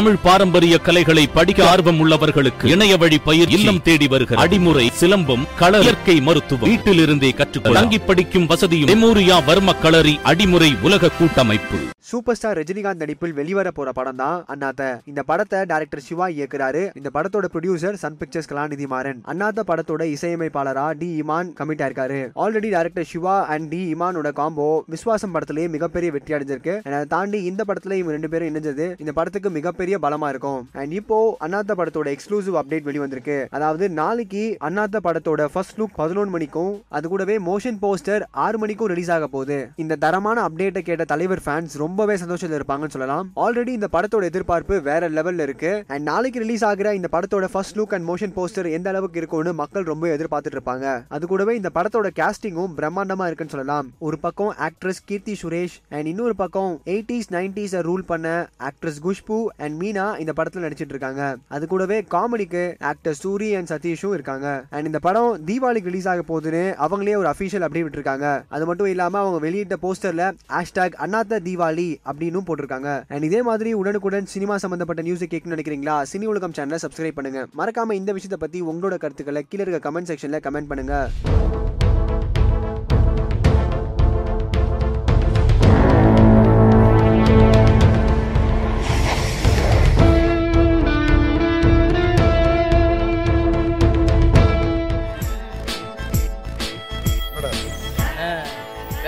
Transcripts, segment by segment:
தமிழ் பாரம்பரிய கலைகளை படிக்க ஆர்வம் உள்ளவர்களுக்கு இணைய வழி பயிர் இல்லம் தேடி வருகிற அடிமுறை சிலம்பம் கள இயற்கை மருத்துவம். வீட்டிலிருந்தே கற்றுக்கொள்ள தங்கி படிக்கும் வசதியும் மெமோரியா வர்ம களரி அடிமுறை உலக கூட்டமைப்பு. சூப்பர் ஸ்டார் ரஜினிகாந்த் நடிப்பில் வெளிவர போற படம் தான் அண்ணாத்த இந்த படத்தை டைரக்டர் சிவா இயக்குறாரு. இந்த படத்தோட producer Sun Pictures Kalanithi Maran Annaatthe படத்தோட இசையமைப்பாளரா டி இமான் கமிட் ஆயிருக்காரு already director Siva and D இமானோட combo Viswasam படத்திலேயே மிகப்பெரிய வெற்றி அடைஞ்சிருக்கு. அதை தாண்டி இந்த படத்துல இவங்க ரெண்டு பேரும் இணைஞ்சது. இந்த படத்துக்கு மிகப்பெரிய பலமா இருக்கும். அண்ட் இப்போ அண்ணாத்த படத்தோட எக்ஸ்க்ளூசிவ் அப்டேட் வெளிவந்திருக்கு. அதாவது நாளைக்கு அண்ணாத்த படத்தோட ஃபர்ஸ்ட் லுக் பதினொன்று மணிக்கும் அது கூடவே மோஷன் போஸ்டர் ஆறு மணிக்கும் ரிலீஸ் ஆக போகுது. இந்த தரமான அப்டேட்டை கேட்ட தலைவர் ஃபேன்ஸ் ரொம்பவே சந்தோஷத்துல இருப்பாங்கன்னு சொல்லலாம். ஆல்ரெடி இந்த படத்தோட எதிர்பார்ப்பு வேற லெவல்ல இருக்கு. அண்ட் நாளைக்கு ரிலீஸ் ஆகிற இந்த படத்தோட first look and motion poster எந்த அளவுக்கு இருக்கும்னு மக்கள் ரொம்ப எதிர்பார்த்துட்டு இருப்பாங்க. அது கூடவே இந்த படத்தோட கேஸ்டிங்கும் பிரம்மாண்டமா இருக்குன்னு சொல்லலாம். ஒரு பக்கம் ஆக்ட்ரஸ் கீர்த்தி சுரேஷ் அண்ட் இன்னொரு பக்கம் எயிட்டிஸ் நைன்டிஸ் ரூல் பண்ண ஆக்ட்ரஸ் குஷ்பு அண்ட் மீனா இந்த படத்துல நடிச்சிட்டு இருக்காங்க. அது கூடவே காமெடிக்கு ஆக்டர் சூரி அண்ட் சதீஷும் இருக்காங்க. அண்ட் இந்த படம் தீபாவளிக்கு ரிலீஸ் ஆக போகுதுன்னு அவங்களே ஒரு அபிஷியல் அப்படி விட்டுருக்காங்க. அது மட்டும் இல்லாம அவங்க வெளியிட்ட போஸ்டர்ல ஹேஷ்டாக் அண்ணாத்த தீபாவளி அப்படின்னு போட்டிருக்காங்க. அண்ட் இதே மாதிரி உடனுக்குடன் சினிமா சம்பந்தப்பட்ட நியூஸ் கேட்கணும்னு நினைக்கிறீங்களா? சினி உலகம் சேனலை சப்ஸ்கிரைப் பண்ணுங்க. மறக்காம இந்த விஷயத்தை பத்தி உங்களோட கருத்துக்களை கீழே இருக்க கமெண்ட் செக்ஷன்ல கமெண்ட் பண்ணுங்க.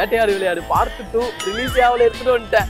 வேட்டையாடு விளையாடு. பார்ட் டூ ரிலீஸ் ஆகல எடுத்துட்டு வந்துட்டேன்.